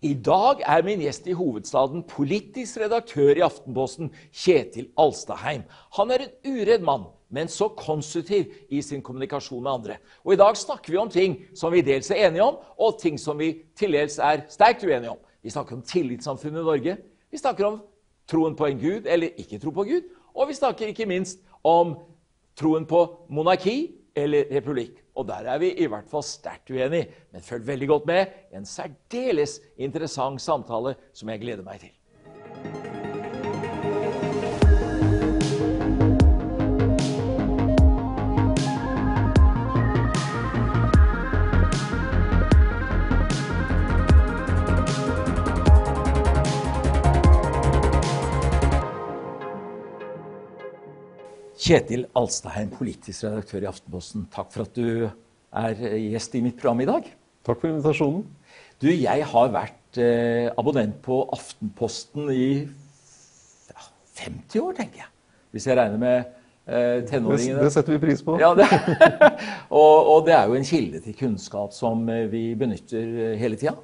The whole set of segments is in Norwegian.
I dag er min gjest i hovedstaden politisk redaktør i Aftenposten, Kjetil Alstaheim. Han er en uredd mann, men så konstruktiv i sin kommunikasjon med andre. Og i dag snakker vi om ting som vi dels er enige om, og ting som vi til dels er sterkt uenige om. Vi snakker om tillitssamfunnet Norge. Vi snakker om troen på en gud eller ikke tro på Gud. Og vi snakker ikke minst om troen på monarki eller republikk. Og der er vi i hvert fall sterkt uenige. Men følg veldig godt med. En særdeles interessant samtale som jeg gleder meg til. Kjetil Alstaheim, politisk redaktør i Aftenposten. Takk for at du er gjest i mitt program i dag. Takk for invitasjonen. Du, jeg har vært eh, abonnent på Aftenposten i ja, 50 år, tenker jeg. Hvis jeg regner med eh, tenåringene. Det, det, setter vi pris på. Ja, det, og, og, det er jo en kilde til kunnskap som eh, vi benytter eh, hele tida.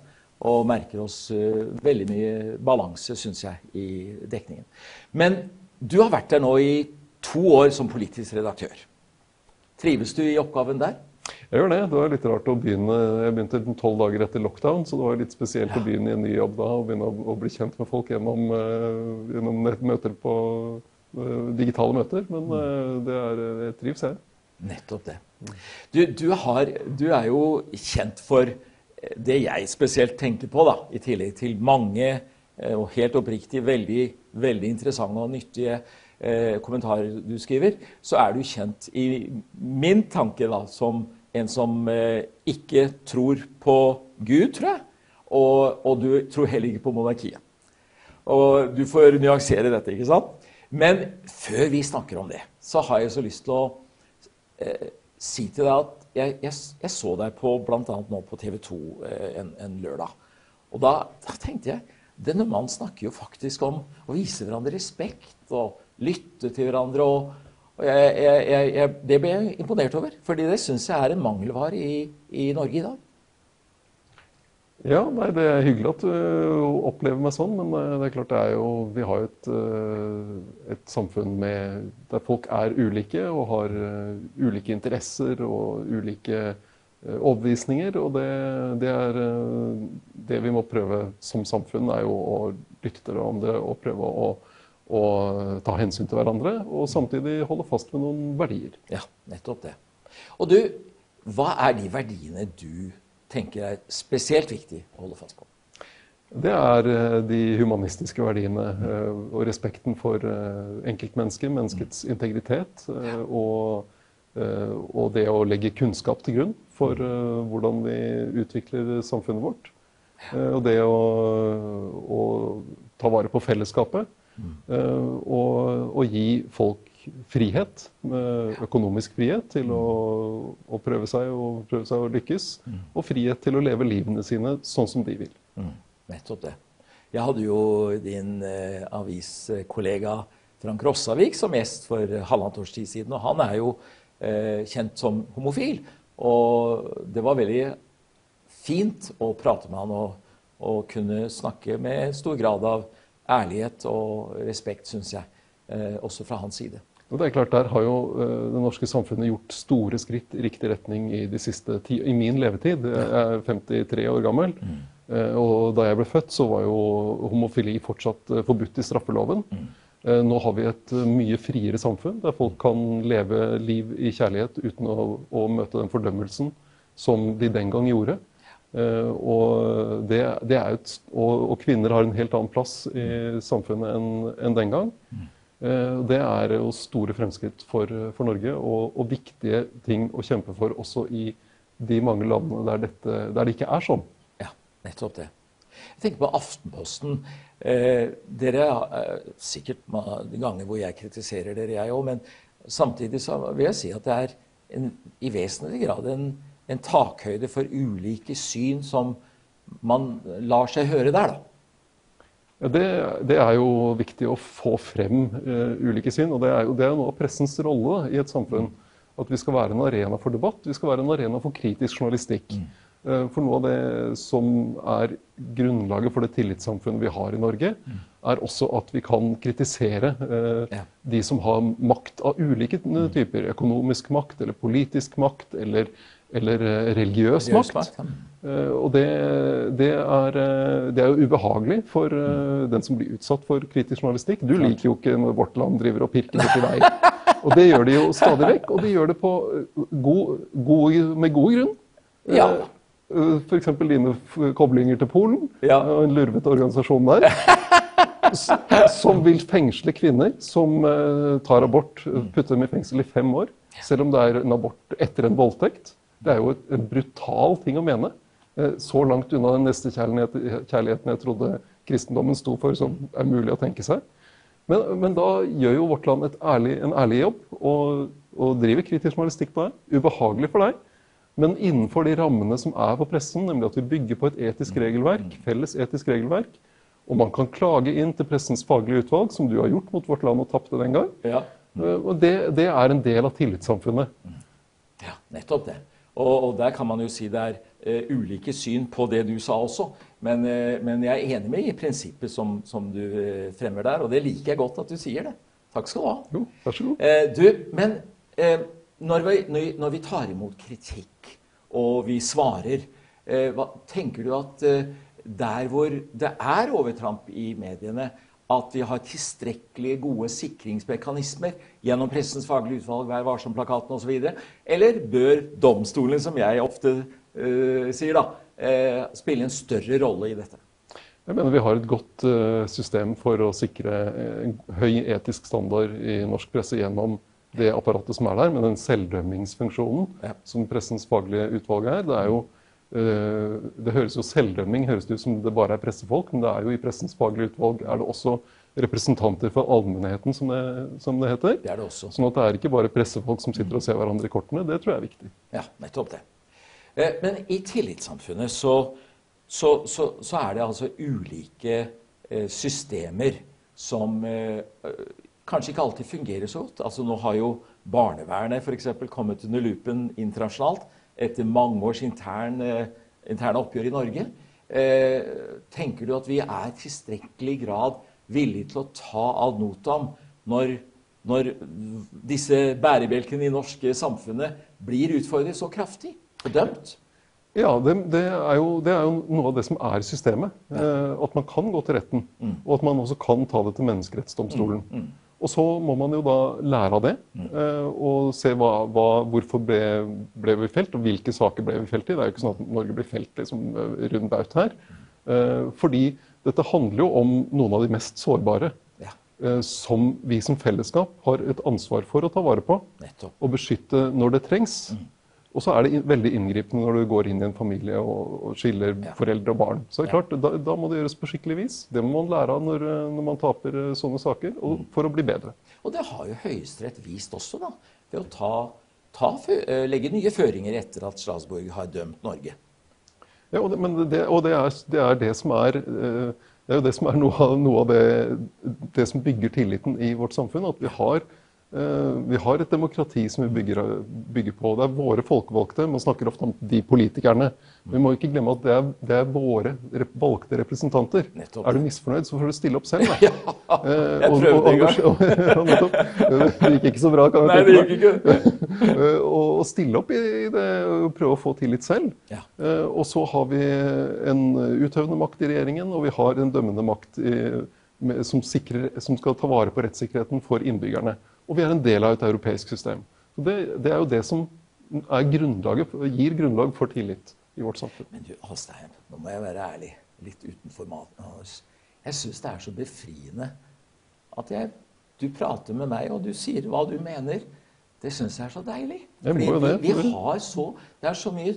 Og merker oss uh, veldig mye balanse, syns jeg, i dekningen. Men du har vært der nå i to år som politisk redaktør. Trives du i oppgaven der? Jeg gjør det. Det var litt rart å begynne Jeg begynte tolv dager etter lockdown, så det var litt spesielt ja. å begynne i en ny jobb da og begynne å, bli kjent med folk gjennom, uh, gjennom møter på uh, digitale møter. Men uh, det er, jeg trives, jeg. Nettopp det. Du, du, har, du, er jo kjent for det jeg spesielt tenker på, da, i tillegg til mange og helt oppriktig veldig, veldig interessante og nyttige eh, kommentarer du skriver, så er du kjent i min tanke da, som en som eh, ikke tror på Gud, tror jeg. Og, og, du tror heller ikke på monarkiet. Og du får nyansere dette, ikke sant? Men før vi snakker om det, så har jeg så lyst til å eh, si til deg at jeg, jeg, jeg så deg på bl.a. nå på TV 2 eh, en, en, lørdag. Og da, da tenkte jeg denne mannen snakker jo faktisk om å vise hverandre respekt og lytte til hverandre. og, og jeg, jeg, jeg, Det ble jeg imponert over, fordi det syns jeg er en mangelvare i, i, Norge i dag. Ja, nei, Det er hyggelig at du opplever meg sånn, men eh, det er klart det er jo, vi har jo et, eh, et samfunn med, der folk er ulike og har ulike interesser og ulike overbevisninger. Og det, det, er det vi må prøve som samfunn, er jo å lytte til hverandre og prøve å og ta hensyn til hverandre, og samtidig holde fast ved noen verdier. Ja, nettopp det. Og du, hva er de verdiene du tenker er spesielt viktig å holde fast på? Det er eh, de humanistiske verdiene eh, og respekten for eh, enkeltmennesket, menneskets mm. integritet. Og, og, det å legge kunnskap til grunn for hvordan vi utvikler samfunnet vårt. Og det å, å ta vare på fellesskapet. Eh, og, og, gi folk frihet, økonomisk frihet til å, å prøve, seg og, prøve seg å lykkes. Mm. Og frihet til å leve livene sine sånn som de vil. Mm. Nettopp det. Jeg hadde jo din eh, aviskollega Frank Rossavik som gjest for halvannet års tid siden. Og han er jo eh, kjent som homofil. Og det var veldig fint å prate med han og, og kunne snakke med stor grad av ærlighet og respekt, syns jeg, eh, også fra hans side. Og det er klart, Der har jo eh, det norske samfunnet gjort store skritt i riktig retning i de siste ti, i min levetid. Jeg er 53 år gammel. Mm. Eh, og da jeg ble født, så var jo homofili fortsatt forbudt i straffeloven. Mm. Nå har vi et mye friere samfunn, der folk kan leve liv i kjærlighet uten å, å møte den fordømmelsen som de den gang gjorde. Eh, og, det, det et, og, og, kvinner har en helt annen plass i samfunnet enn, en den gang. Eh, det er jo store fremskritt for, for Norge, og, og, viktige ting å kjempe for også i de mange landene der, dette, der det ikke er sånn. Ja, nettopp det. Jeg tenker på Aftenposten. Eh, dere eh, Sikkert ganger hvor jeg kritiserer dere, jeg òg. Men samtidig så vil jeg si at det er en, i vesentlig grad en en takhøyde for ulike syn som man lar seg høre der, da? Ja, det, det, er jo viktig å få frem uh, ulike syn. og Det er jo det er noe av pressens rolle i et samfunn. At vi skal være en arena for debatt, vi skal være en arena for kritisk journalistikk. Mm. Eh, for noe av det som er grunnlaget for det tillitssamfunnet vi har i Norge, er også at vi kan kritisere eh, Ja. de som har makt av ulike typer. Økonomisk makt, eller politisk makt, eller, eller eh, religiøs Religiøs makt. makt, ja. Eh, Og det, det, er, eh, det er jo ubehagelig for den som blir utsatt for kritisk journalistikk. Du liker jo ikke når Vårt Land driver og pirker borti deg. Og det gjør de jo stadig vekk, og de gjør det på god, god, med god grunn. Ja. F.eks. dine koblinger til Polen Ja. og en lurvete organisasjon der. Som vil fengsle kvinner som tar abort, eh, putte dem i fengsel i fem år. Selv om det er en abort etter en voldtekt. Det er jo et, en brutal ting å mene. Eh, så langt unna den neste kjærligheten jeg trodde kristendommen sto for, som er mulig å tenke seg. Men, men da gjør jo Vårt Land ærlig, en ærlig jobb og, og driver kritisk journalistikk på deg. Ubehagelig for deg. Men innenfor de rammene som er på pressen, nemlig at vi bygger på et etisk regelverk, felles etisk regelverk, og man kan klage inn til pressens faglige utvalg, som du har gjort mot Vårt Land og tapte den gang. Ja. Eh, Og det, det er en del av tillitssamfunnet. Ja, nettopp det. Og, og der kan man jo si det er uh, ulike syn på det du sa også. Men, uh, men jeg er enig med i prinsippet som, som du uh, fremmer der, og det liker jeg godt at du sier det. Takk skal du ha. Jo, vær så god. Du, men når, vi, når, vi- tar imot kritikk, og vi svarer, hva, tenker du at der hvor det er overtramp i mediene, at vi har tilstrekkelig gode sikringsmekanismer gjennom Pressens faglige utvalg, Vær varsom-plakaten osv.? Eller bør domstolen, som jeg ofte uh, sier, da, uh, spille en større rolle i dette? Jeg mener vi har et godt uh, system for å sikre en høy etisk standard i norsk presse gjennom det apparatet som er der, med den selvdømmingsfunksjonen Ja. som pressens faglige utvalg er, det er jo det høres jo Selvdømming høres det ut som det bare er pressefolk, men det er jo i pressens faglige utvalg er det også representanter for allmennheten, som det, som det heter. Det er det også. Sånn at det er ikke bare pressefolk som sitter og ser hverandre i kortene. Det tror jeg er viktig. Ja, nettopp det. Eh, Men i tillitssamfunnet så, så, så, så er det altså ulike eh, systemer som eh, eh, kanskje ikke alltid fungerer så godt. Altså Nå har jo barnevernet f.eks. kommet under lupen internasjonalt etter mange års intern, eh, interne oppgjør i Norge. Eh, tenker du at vi er i tilstrekkelig grad villige til å ta ad notam når, når disse bærebjelkene i norske samfunnet blir utfordret så kraftig og dømt? Ja, det, det, er jo, det er jo noe av det som er systemet. Eh, at man kan gå til retten. Og at man også kan ta det til menneskerettsdomstolen. Og så må man jo da lære av det, eh, og se hva, hva, hvorfor ble, ble vi felt, og hvilke saker ble vi felt i. Det er jo ikke sånn at Norge blir felt liksom, eh, rund baut her. Eh, fordi dette handler jo om noen av de mest sårbare. Ja, Som vi som fellesskap har et ansvar for å ta vare på nettopp. og beskytte når det trengs. Og så er det veldig inngripende når du går inn i en familie og, skiller Ja. foreldre og barn. Så det er klart, da, da må det gjøres på skikkelig vis. Det må man lære av når, når man taper eh, sånne saker, og for å bli bedre. Og det har jo Høyesterett vist også, da, ved å ta, ta, eh, legge nye føringer etter at Strasbourg har dømt Norge. Ja, og det, men det, og det, er, det er det som er eh, det er jo det som er noe av, noe av det, det som bygger tilliten i vårt samfunn. At vi har, vi har et demokrati som vi bygger, bygger på. Det er våre folkevalgte. Man snakker ofte om de politikerne. Vi må ikke glemme at det er, det er våre rep valgte representanter. Nettopp. Er du misfornøyd, så får du stille opp selv. da. Ja, Eh, jeg og- prøvde og en gang. nettopp. Det gikk ikke så bra, kan Nei, jeg det tenke meg. Eh, Og og stille opp i det og prøve å få tillit selv. Ja. Eh, Og så har vi en utøvende makt i regjeringen, og vi har en dømmende makt i, som, sikrer, som skal ta vare på rettssikkerheten for innbyggerne. Og vi er en del av et europeisk system. Så det, det er jo det som er gir grunnlag for tillit i vårt samfunn. Men du, Halstein, nå må jeg være ærlig. Litt utenfor maten. hans. Jeg syns det er så befriende at jeg, du prater med meg, og du sier hva du mener. Det syns jeg er så deilig. Fordi det, vi, vi har så Det er så mye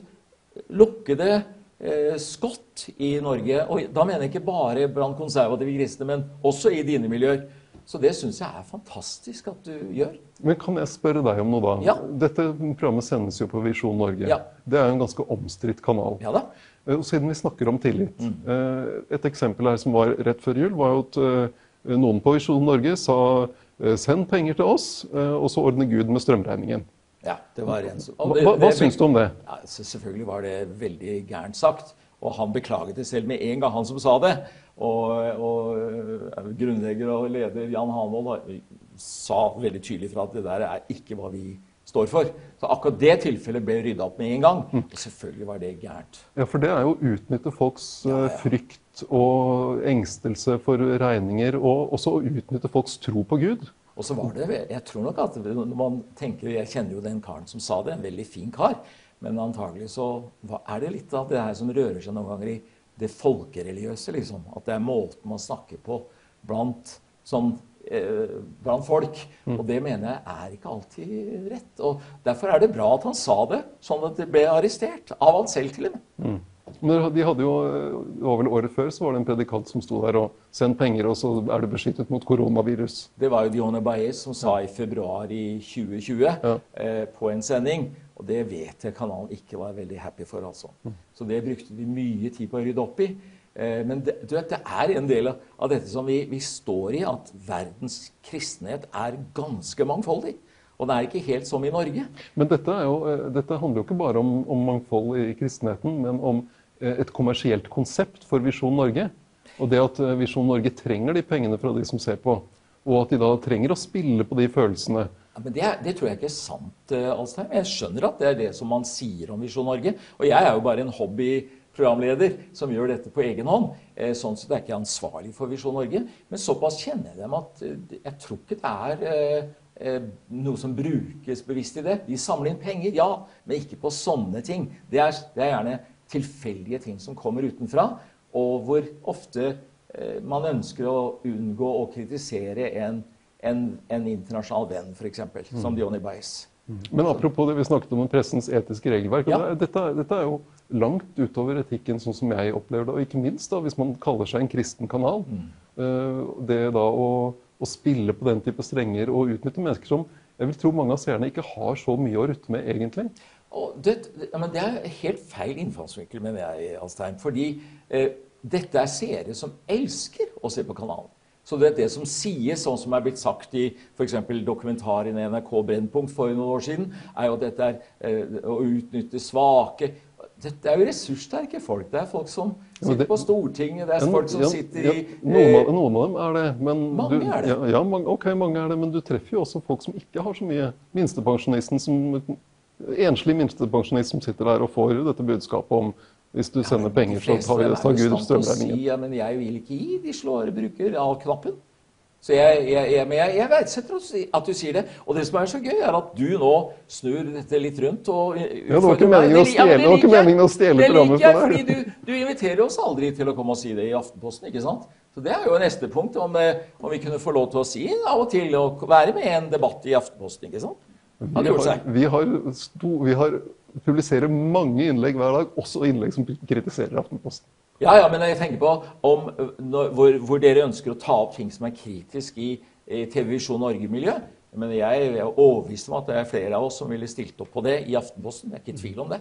lukkede eh, skott i Norge. Og da mener jeg ikke bare blant konservative kristne, men også i dine miljøer. Så det syns jeg er fantastisk at du gjør. Men kan jeg spørre deg om noe, da? Ja. Dette programmet sendes jo på Visjon Norge. Ja. Det er jo en ganske omstridt kanal. Ja da. Eh, Og siden vi snakker om tillit Mm. eh, Et eksempel her som var rett før jul, var jo at eh, noen på Visjon Norge sa send penger til oss, og så ordner Gud med strømregningen. Ja, det var en som Hva, hva, hva syns du om det? Ja, selvfølgelig var det veldig gærent sagt. Og han beklaget det selv med en gang, han som sa det. Og, og grunnlegger og leder Jan Hanvold sa veldig tydelig fra at det der er ikke hva vi står for. Så akkurat det tilfellet ble rydda opp med en gang. Og selvfølgelig var det gærent. Ja, for det er jo å utnytte folks ja, ja. frykt og engstelse for regninger, og også å utnytte folks tro på Gud. Og så var det, jeg tror nok at man tenker, Jeg kjenner jo den karen som sa det, en veldig fin kar. Men antagelig så er det litt av det her som rører seg noen ganger i det folkereligiøse. liksom. At det er måten man snakker på blant, sånn, eh, blant folk. Mm. Og det mener jeg er ikke alltid rett. Og Derfor er det bra at han sa det, sånn at det ble arrestert. Av han selv, til og med. Mm. Men de hadde jo, det var vel Året før så var det en predikant som sto der og sendte penger, og så er du beskyttet mot koronavirus. Det var jo Dione Baez som sa i februar i 2020 ja. eh, på en sending. Og det vet jeg kanalen ikke var veldig happy for. altså. Så det brukte vi mye tid på å rydde opp i. Eh, men det, du vet, det er en del av, dette som vi, vi står i, at verdens kristenhet er ganske mangfoldig. Og det er ikke helt som i Norge. Men dette, jo, eh, dette handler jo ikke bare om, om mangfold i kristenheten, men om Eh, et kommersielt konsept for Visjon Norge. Og det at Visjon Norge trenger de pengene fra de som ser på. Og at de da trenger å spille på de følelsene. Men det, det, tror jeg ikke er sant. Eh, Alstheim. Jeg skjønner at det er det som man sier om Visjon Norge. Og jeg er jo bare en hobbyprogramleder som gjør dette på egen hånd. Sånn sett er jeg ikke ansvarlig for Visjon Norge. Men såpass kjenner jeg dem at jeg tror ikke det er noe som brukes bevisst i det. De samler inn penger, ja, men ikke på sånne ting. Det er, det er gjerne tilfeldige ting som kommer utenfra, og hvor ofte eh, man ønsker å unngå å kritisere en, en, en internasjonal venn, f.eks., mm. som Diony Baez. Mm. Men apropos det vi snakket om pressens etiske regelverk. Ja. Dette, dette, er jo langt utover etikken sånn som jeg opplever det. Og ikke minst da, hvis man kaller seg en kristen kanal. Mm. Uh, det da å, å, spille på den type strenger og utnytte mennesker som jeg vil tro mange av seerne ikke har så mye å rutte med, egentlig. Det, det, er helt feil innfallsvinkel, mener jeg, Alstein. Fordi eh, dette er seere som elsker å se på kanalen. Så det, det som sies, sånn som er blitt sagt i f.eks. dokumentaren i NRK Brennpunkt for noen år siden, er jo at dette er eh, å utnytte svake dette er jo ressurssterke folk. Det er folk som sitter på Stortinget, det er folk som sitter i noen, av, noen, av, dem er det. Men mange du, er det. Ja, mange, ok, mange er det, men du treffer jo også folk som ikke har så mye. Minstepensjonisten som enslig minstepensjonist som sitter der og får dette budskapet om hvis du sender penger, så tar, tar Gud strømregningen. Si, ja, men jeg vil ikke gi. De slår bruker av-knappen. Så jeg, jeg, jeg, jeg, verdsetter at du sier det. Og det som er så gøy, er at du nå snur dette litt rundt. Og ja, det var ikke meningen å stjele, det, var ikke meningen å stjele programmet for deg. Du, du inviterer oss aldri til å komme og si det i Aftenposten. ikke sant? Så Det er jo neste punkt, om, eh, om vi kunne få lov til å si av og til, å være med i en debatt i Aftenposten. ikke sant? Vi har, vi, har sto, vi har publiserer mange innlegg hver dag, også innlegg som kritiserer Aftenposten. Ja, ja, men jeg tenker på om, når, hvor, hvor, dere ønsker å ta opp ting som er kritisk i, i TV Visjon Norge-miljøet. Men jeg er overbevist om at det er flere av oss som ville stilt opp på det i Aftenposten. Det er ikke tvil om det.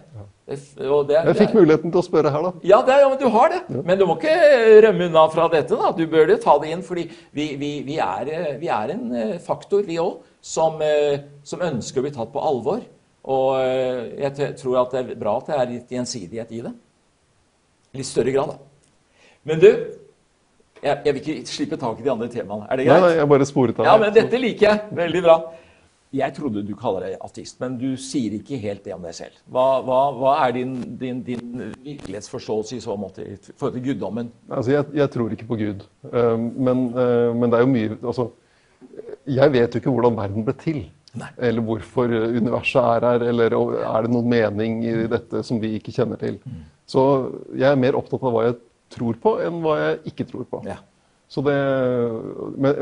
det, det jeg fikk muligheten til å spørre her, da. Ja, ja, men du har det. Ja. Men du må ikke rømme unna fra dette. da. Du bør jo ta det inn, fordi vi, vi, vi, er, vi er, en eh, faktor, vi òg som, eh, som, ønsker å bli tatt på alvor. Og eh, jeg tror at det er bra at det er litt gjensidighet i det. I litt større grad, da. Men du, jeg, jeg vil ikke slippe tak i de andre temaene. Er det greit? Nei, nei jeg bare sporet av. Ja, men dette liker jeg. Veldig bra. Jeg trodde du kaller deg ateist, men du sier ikke helt det om deg selv. Hva, hva, hva er din, din, din, virkelighetsforståelse i så måte i forhold til guddommen? Altså, jeg, jeg, tror ikke på Gud. Uh, men, uh, men, det er jo mye altså, jeg vet jo ikke hvordan verden ble til. Eller hvorfor universet er her, eller er det noen mening i dette som vi ikke kjenner til. Mm. Så jeg er mer opptatt av hva jeg tror på, enn hva jeg ikke tror på. Ja. Det,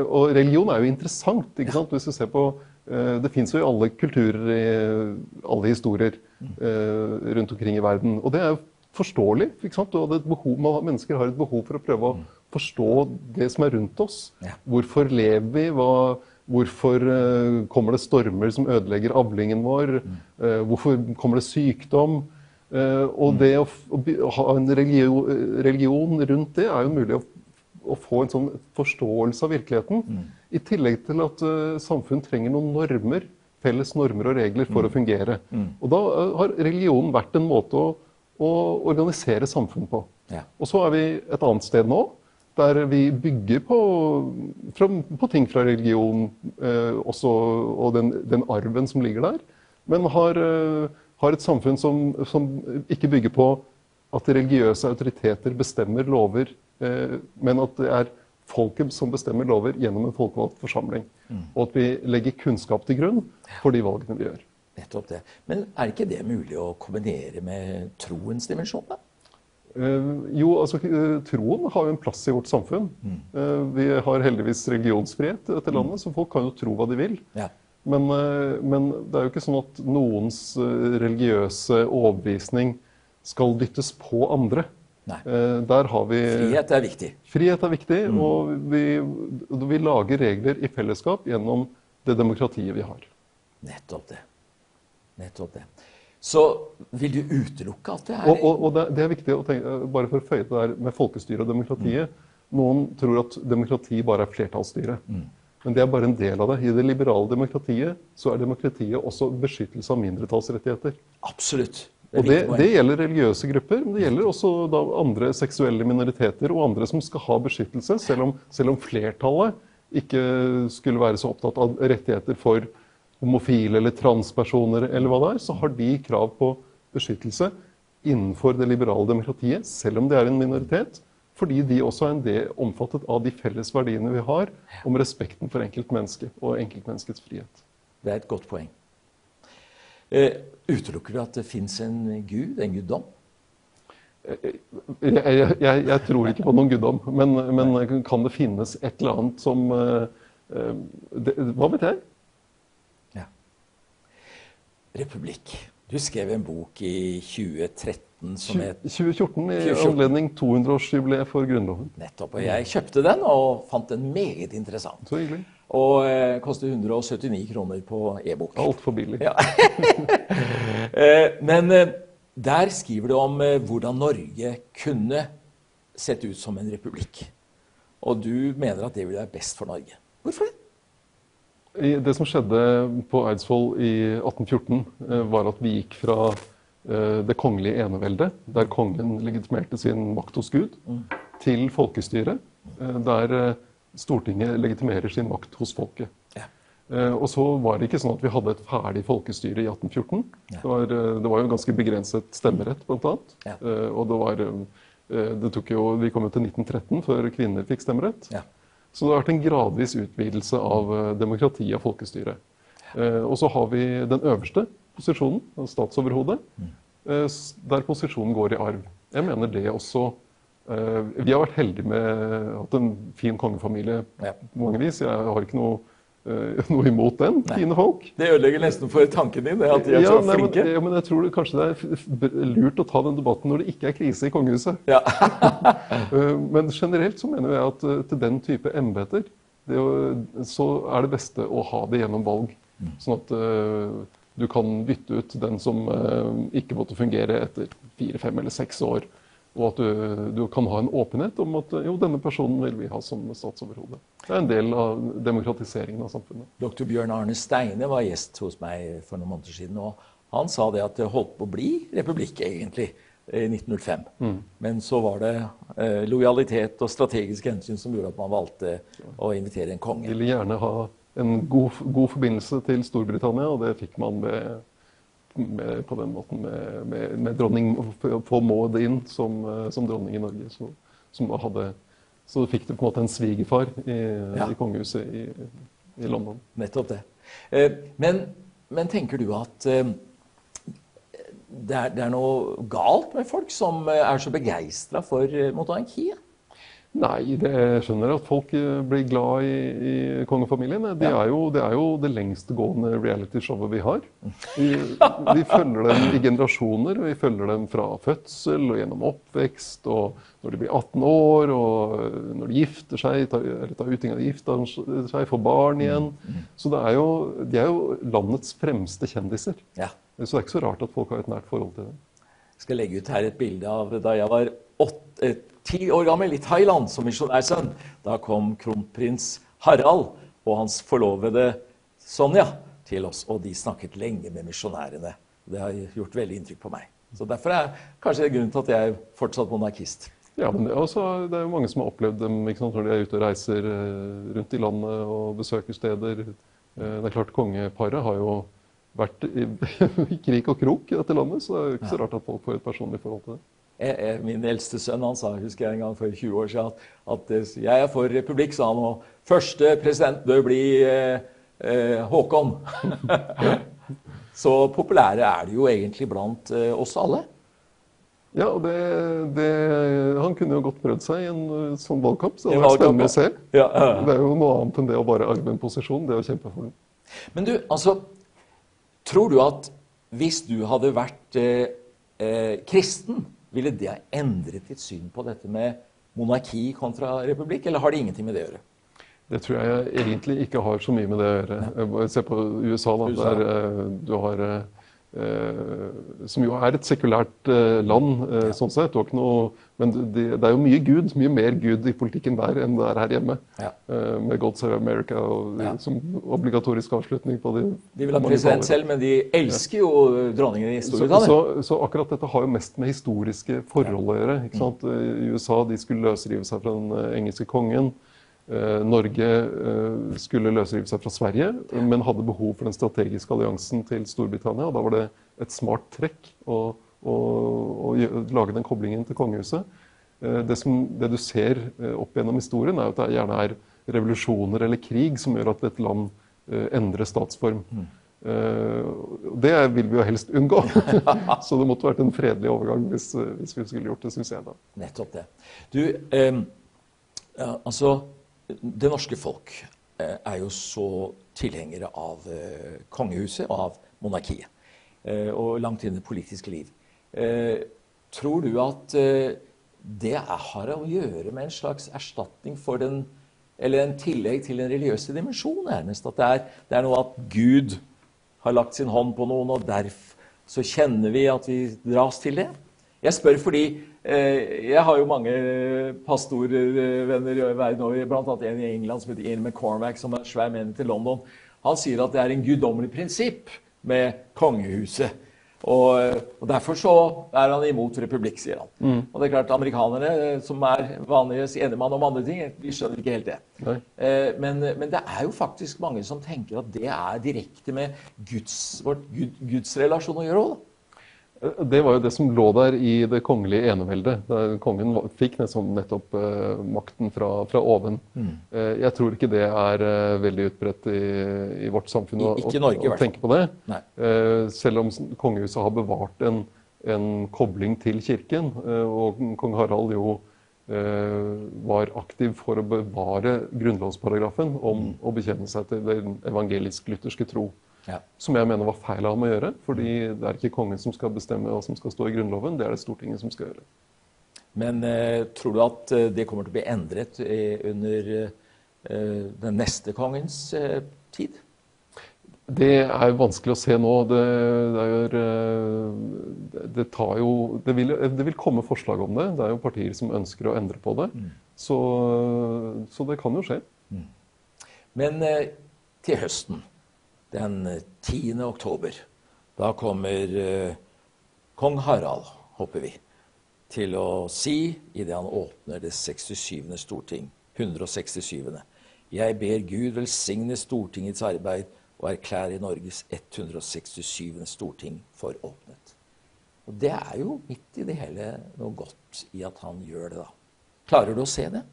og religion er jo interessant. ikke sant? Hvis du ser på, eh, Det fins jo i alle kulturer, i alle historier mm. eh, rundt omkring i verden. Og det er jo forståelig. ikke sant? Og behov, mennesker har et behov for å prøve å mm. forstå det som er rundt oss. Hvorfor lever vi? Hva, Hvorfor eh, kommer det stormer som ødelegger avlingen vår? Eh, hvorfor kommer det sykdom? Eh, og det å, ha en religion, rundt det er jo mulig å, få en sånn forståelse av virkeligheten. I tillegg til at samfunn trenger noen normer felles normer og regler for å fungere. Og da har religionen vært en måte å, å organisere samfunn på. Og så er vi et annet sted nå, der vi bygger på, fra, på ting fra religion eh, også, og den, den arven som ligger der, men har, eh, har et samfunn som, som ikke bygger på at religiøse autoriteter bestemmer lover, eh, men at det er folket som bestemmer lover gjennom en folkevalgt forsamling. Og at vi legger kunnskap til grunn for de valgene vi gjør. Nettopp det. Men er ikke det mulig å kombinere med troens dimensjon, da? Eh, jo, altså eh, Troen har jo en plass i vårt samfunn. Eh, vi har heldigvis religionsfrihet i dette landet, så folk kan jo tro hva de vil. Ja. Men, men det er jo ikke sånn at noens religiøse overbevisning skal dyttes på andre. Nei. Der har vi Frihet er viktig. Frihet er viktig, og vi, vi lager regler i fellesskap gjennom det demokratiet vi har. Nettopp det. Nettopp det. Så vil du utelukke at det er Og, og, og det, det er viktig å tenke, bare for å føye det der med folkestyret og demokratiet. Noen tror at demokrati bare er flertallsstyre. Men det er bare en del av det. I det liberale demokratiet så er demokratiet også beskyttelse av mindretallsrettigheter. Absolutt. Det Og det, det gjelder religiøse grupper, men det gjelder også andre seksuelle minoriteter og andre som skal ha beskyttelse, selv om, selv om flertallet ikke skulle være så opptatt av rettigheter for homofile eller transpersoner, eller hva det er, så har de krav på beskyttelse innenfor det liberale demokratiet, selv om det er en minoritet, fordi de også er en del omfattet av de felles verdiene vi har om respekten for enkeltmennesket og enkeltmenneskets frihet. Det er et godt poeng. Eh, utelukker du at det fins en gud, en guddom? Jeg, jeg, jeg, jeg tror ikke på noen guddom, men, men kan det finnes et eller annet som eh, eh, det, Hva vet jeg? Republikk. Du skrev en bok i 2013 som het 2014 i 2014. anledning 200-årsjubileet for Grunnloven. Nettopp. Og jeg kjøpte den og fant den meget interessant. Så hyggelig. Og eh, koster 179 kroner på e-bok. Altfor billig. Ja. Eh, Men eh, der skriver du om eh, hvordan Norge kunne sett ut som en republikk. Og du mener at det ville være best for Norge. Hvorfor det? Det som skjedde på Eidsvoll i 1814, eh, var at vi gikk fra eh, det kongelige eneveldet, der kongen legitimerte sin makt hos Gud, til folkestyret, eh, der Stortinget legitimerer sin makt hos folket. Ja. Og så var det ikke sånn at vi hadde et ferdig folkestyre i 1814. Ja. Det var, det var jo ganske begrenset stemmerett, blant annet. Ja. Og det var det tok jo, Vi kom jo til 1913 før kvinner fikk stemmerett. Så det har vært en gradvis utvidelse av demokratiet demokrati og folkestyre. Eh, Og så har vi den øverste posisjonen, statsoverhodet, eh, der posisjonen går i arv. Jeg mener det også eh, Vi har vært heldige med hatt en fin kongefamilie på mange vis. Jeg har ikke noe, eh, noe imot den. Nei. Fine folk. Det ødelegger nesten for tanken din, det at de er så nei, men, flinke. ja, men jeg tror det, kanskje det er lurt å ta den debatten når det ikke er krise i kongehuset. Ja. Eh, Men generelt så mener jeg at eh, til den type embeter det så er det beste å ha det gjennom valg. Sånn at eh, du kan bytte ut den som eh, ikke måtte fungere etter fire, fem eller seks år. Og at du, du kan ha en åpenhet om at jo, denne personen vil vi ha som statsoverhode. Det er en del av demokratiseringen av samfunnet. Dr. Bjørn Arne Steine var gjest hos meg for noen måneder siden. og Han sa det at det holdt på å bli republikk, egentlig, i 1905. Men så var det eh, lojalitet og strategiske hensyn som gjorde at man valgte å invitere en konge. Ville gjerne ha en god, god forbindelse til Storbritannia, og det fikk man med, med, på den måten med, med, med dronning få Maud inn som, eh, som dronning i Norge. Så, som hadde, så fikk du på en måte en svigerfar i, Ja. i kongehuset i, i London. Nettopp det. Eh, Men, men tenker du at eh, det er, det er noe galt med folk som er så begeistra for monarkiet? Nei, det, jeg skjønner at folk eh, blir glad i, i kongefamilien. De Ja. er jo, det er jo det lengstgående realityshowet vi har. Vi, vi følger dem i generasjoner. Vi følger dem fra fødsel og gjennom oppvekst, og når de blir 18 år, og når de gifter seg, tar, eller tar uting av gifter seg, får barn igjen. Så det er jo, de er jo landets fremste kjendiser. Ja. Så det er ikke så rart at folk har et nært forhold til dem. Jeg skal legge ut her et bilde av da jeg var åtte, eh, ti år gammel i Thailand som misjonærsønn. Da kom kronprins Harald og hans forlovede Sonja til oss, og de snakket lenge med misjonærene. Det har gjort veldig inntrykk på meg. Så Derfor er kanskje grunnen til at jeg er fortsatt monarkist. Ja, men det, også, det er jo mange som har opplevd dem sant, når de er ute og reiser eh, rundt i landet og besøker steder. Eh, det er klart Kongeparet har jo vært i, i krik og krok i dette landet, så det er jo ikke så rart at folk får et personlig forhold til det. Min eldste sønn han sa husker jeg en gang for 20 år siden, at, at eh, jeg er for republikk, sa han. Og første president bør bli eh, eh, Håkon. så populære er de jo egentlig blant eh, oss alle. Ja, og det, det, Han kunne jo godt prøvd seg i en sånn valgkamp. så det hadde vært spennende å se. Ja, ja. Det er jo noe annet enn det å bare arve en posisjon. det å kjempe for den. Men du, altså Tror du at hvis du hadde vært eh, eh, kristen, ville det ha endret ditt syn på dette med monarki kontra republikk, eller har det ingenting med det å gjøre? Det tror jeg egentlig ikke har så mye med det å gjøre. Se på USA, da, USA. der eh, du har eh, som jo er et sekulært eh, land, eh, sånn sett. Det noe, men det, det, er jo mye Gud, mye mer Gud i politikken der enn det er her hjemme. Ja. Med God Save America og, ja. som obligatorisk avslutning på de De vil ha president selv, men de elsker jo dronningen i Storbritannia. Så, så, så, akkurat dette har jo mest med historiske forhold å gjøre. ikke sant? I USA de skulle løsrive seg fra den engelske kongen. Eh, Norge eh, skulle løsrive seg fra Sverige, men hadde behov for den strategiske alliansen til Storbritannia. og Da var det et smart trekk å, å, å lage den koblingen til kongehuset. Eh, det, som, det, du ser opp gjennom historien, er at det gjerne er revolusjoner eller krig som gjør at et land endrer statsform. Mm. Det vil vi jo helst unngå. Så det måtte vært en fredelig overgang hvis, hvis vi skulle gjort det, syns jeg. da. Nettopp det. Du, eh, altså det norske folk eh, er jo så tilhengere av eh, kongehuset og av monarkiet. Eh, og langt inn i det politiske liv. Tror du at det har å gjøre med en slags erstatning for den Eller en tillegg til den religiøse dimensjonen, nærmest? At det er, det er noe at Gud har lagt sin hånd på noen, og derfor så kjenner vi at vi dras til det? Jeg spør fordi eh, jeg har jo mange pastorvenner verden over, bl.a. en i England som heter Ian McCormack, som er svær menn til London. Han sier at det er en guddommelig prinsipp med kongehuset. Og, og, Derfor så er han imot republikk, sier han. Mm. Og det er klart Amerikanerne, eh, som er vanlige enemann om andre ting, de skjønner ikke helt det. Eh, men, men, det er jo faktisk mange som tenker at det er direkte med Guds, vårt Gud, gudsrelasjon å gjøre òg. Det var jo det som lå der i det kongelige eneveldet. kongen fikk nettopp uh, makten fra, fra oven. Mm. Uh, jeg tror ikke det er uh, veldig utbredt i, i, vårt samfunn å, Norge, å tenke på det. selv om kongehuset har bevart en, en kobling til kirken, og kong Harald jo var aktiv for å bevare grunnlovsparagrafen om mm. å bekjenne seg til den evangelisk-lutherske tro. Ja. Som jeg mener var feil av ham å gjøre. fordi det er ikke kongen som skal bestemme hva som skal stå i Grunnloven, det er det Stortinget som skal gjøre. Men eh, tror du at eh, det kommer til å bli endret eh, under eh, den neste kongens eh, tid? Det er vanskelig å se nå. Det, det, er, eh, det, jo, det, vil, vil, komme forslag om det. Det er jo partier som ønsker å endre på det. Mm. Så, så, det kan jo skje. Mm. Men til høsten den 10. Eh, oktober. Da kommer eh, kong Harald, håper vi, til å si, idet han åpner det 67. storting, 167. Jeg ber Gud velsigne Stortingets arbeid og erklære Norges 167. storting for åpnet. Og Det er jo midt i det hele noe godt i at han gjør det, da. Klarer du å se det?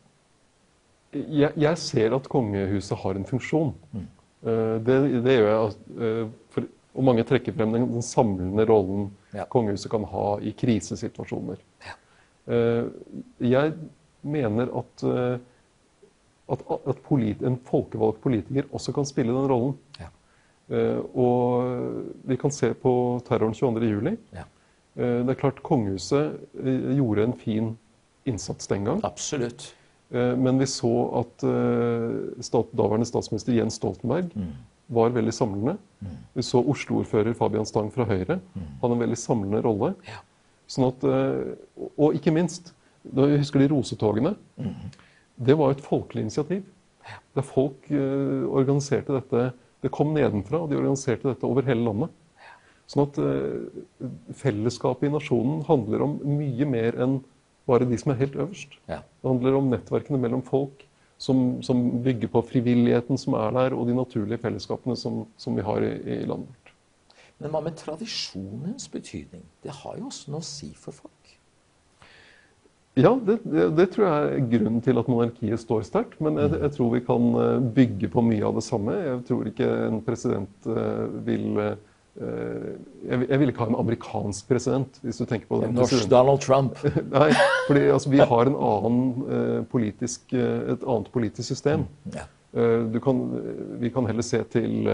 Jeg, jeg ser at kongehuset har en funksjon. Mm. Eh, det, det, gjør jeg. Eh, for, og mange trekker frem den, den samlende rollen ja. kongehuset kan ha i krisesituasjoner. Ja. Eh, jeg mener at, at, at polit, en folkevalgt politiker også kan spille den rollen. Ja. Og vi kan se på terroren 22.07. Ja. Det er klart kongehuset gjorde en fin innsats den gang. Absolutt. Eh, men vi så at eh, stat, daværende statsminister Jens Stoltenberg mm. var veldig samlende. Mm. Vi så Oslo-ordfører Fabian Stang fra Høyre mm. hadde en veldig samlende rolle. Sånn at, eh, og ikke minst, jeg husker de rosetogene. Det var et folkelig initiativ. Der folk organiserte dette Det kom nedenfra, og de organiserte dette over hele landet. Sånn at fellesskapet i nasjonen handler om mye mer enn bare de som er helt øverst. Ja. Det handler om nettverkene mellom folk som, som, bygger på frivilligheten som er der, og de naturlige fellesskapene som, som vi har i, i, landet vårt. Men hva med tradisjonens betydning? Det har jo også noe å si for folk. Ja, det, det, det tror jeg er grunnen til at monarkiet står sterkt. Men jeg, jeg, tror vi kan eh, bygge på mye av det samme. Jeg tror ikke en president uh, vil uh, jeg, jeg vil ikke ha en amerikansk president, hvis du tenker på den. Norsk Donald Trump. Nei, fordi altså, vi har en annen, uh, politisk, et annet politisk system. Ja. Kan, vi kan heller se til,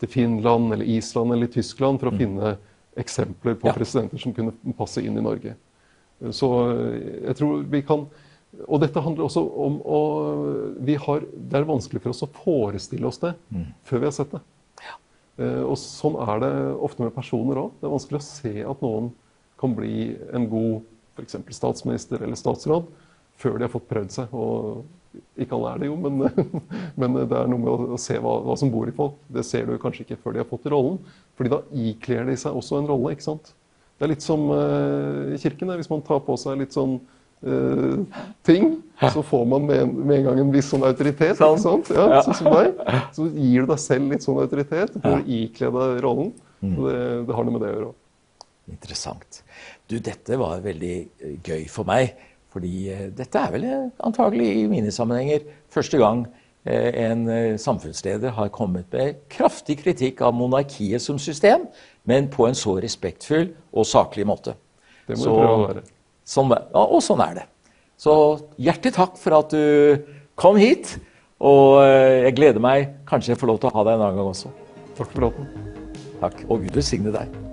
til, Finland eller Island eller Tyskland for å mm. finne eksempler på ja. presidenter som kunne passe inn i Norge. Så jeg tror vi kan Og dette handler også om å har, Det er vanskelig for oss å forestille oss det mm. før vi har sett det. Eh, og sånn er det ofte med personer òg. Det er vanskelig å se at noen kan bli en god f.eks. statsminister eller statsråd før de har fått prøvd seg. Og ikke alle er det jo, men, men det er noe med å se hva, hva, som bor i folk. Det ser du kanskje ikke før de har fått rollen. fordi da ikler de seg også en rolle. ikke sant? Det er litt som uh, i kirken. Hvis man tar på seg litt sånn ting, så får man med med en, gang en viss sånn autoritet. Sånn. sant? Ja, Sånn som deg. Så gir du deg selv litt sånn autoritet for å ikle deg rollen. Mm. Det, det, har noe med det å gjøre. Interessant. Du, dette var veldig eh, gøy for meg. Fordi dette er vel antagelig i mine sammenhenger første gang en samfunnsleder har kommet med kraftig kritikk av monarkiet som system, men på en så respektfull og saklig måte. Det må så, prøve å være. Sånn, og sånn er det. Så hjertelig takk for at du kom hit. Og eh, jeg gleder meg kanskje jeg får lov til å ha deg en annen gang også. Takk for låten. Takk. Og Gud velsigne deg.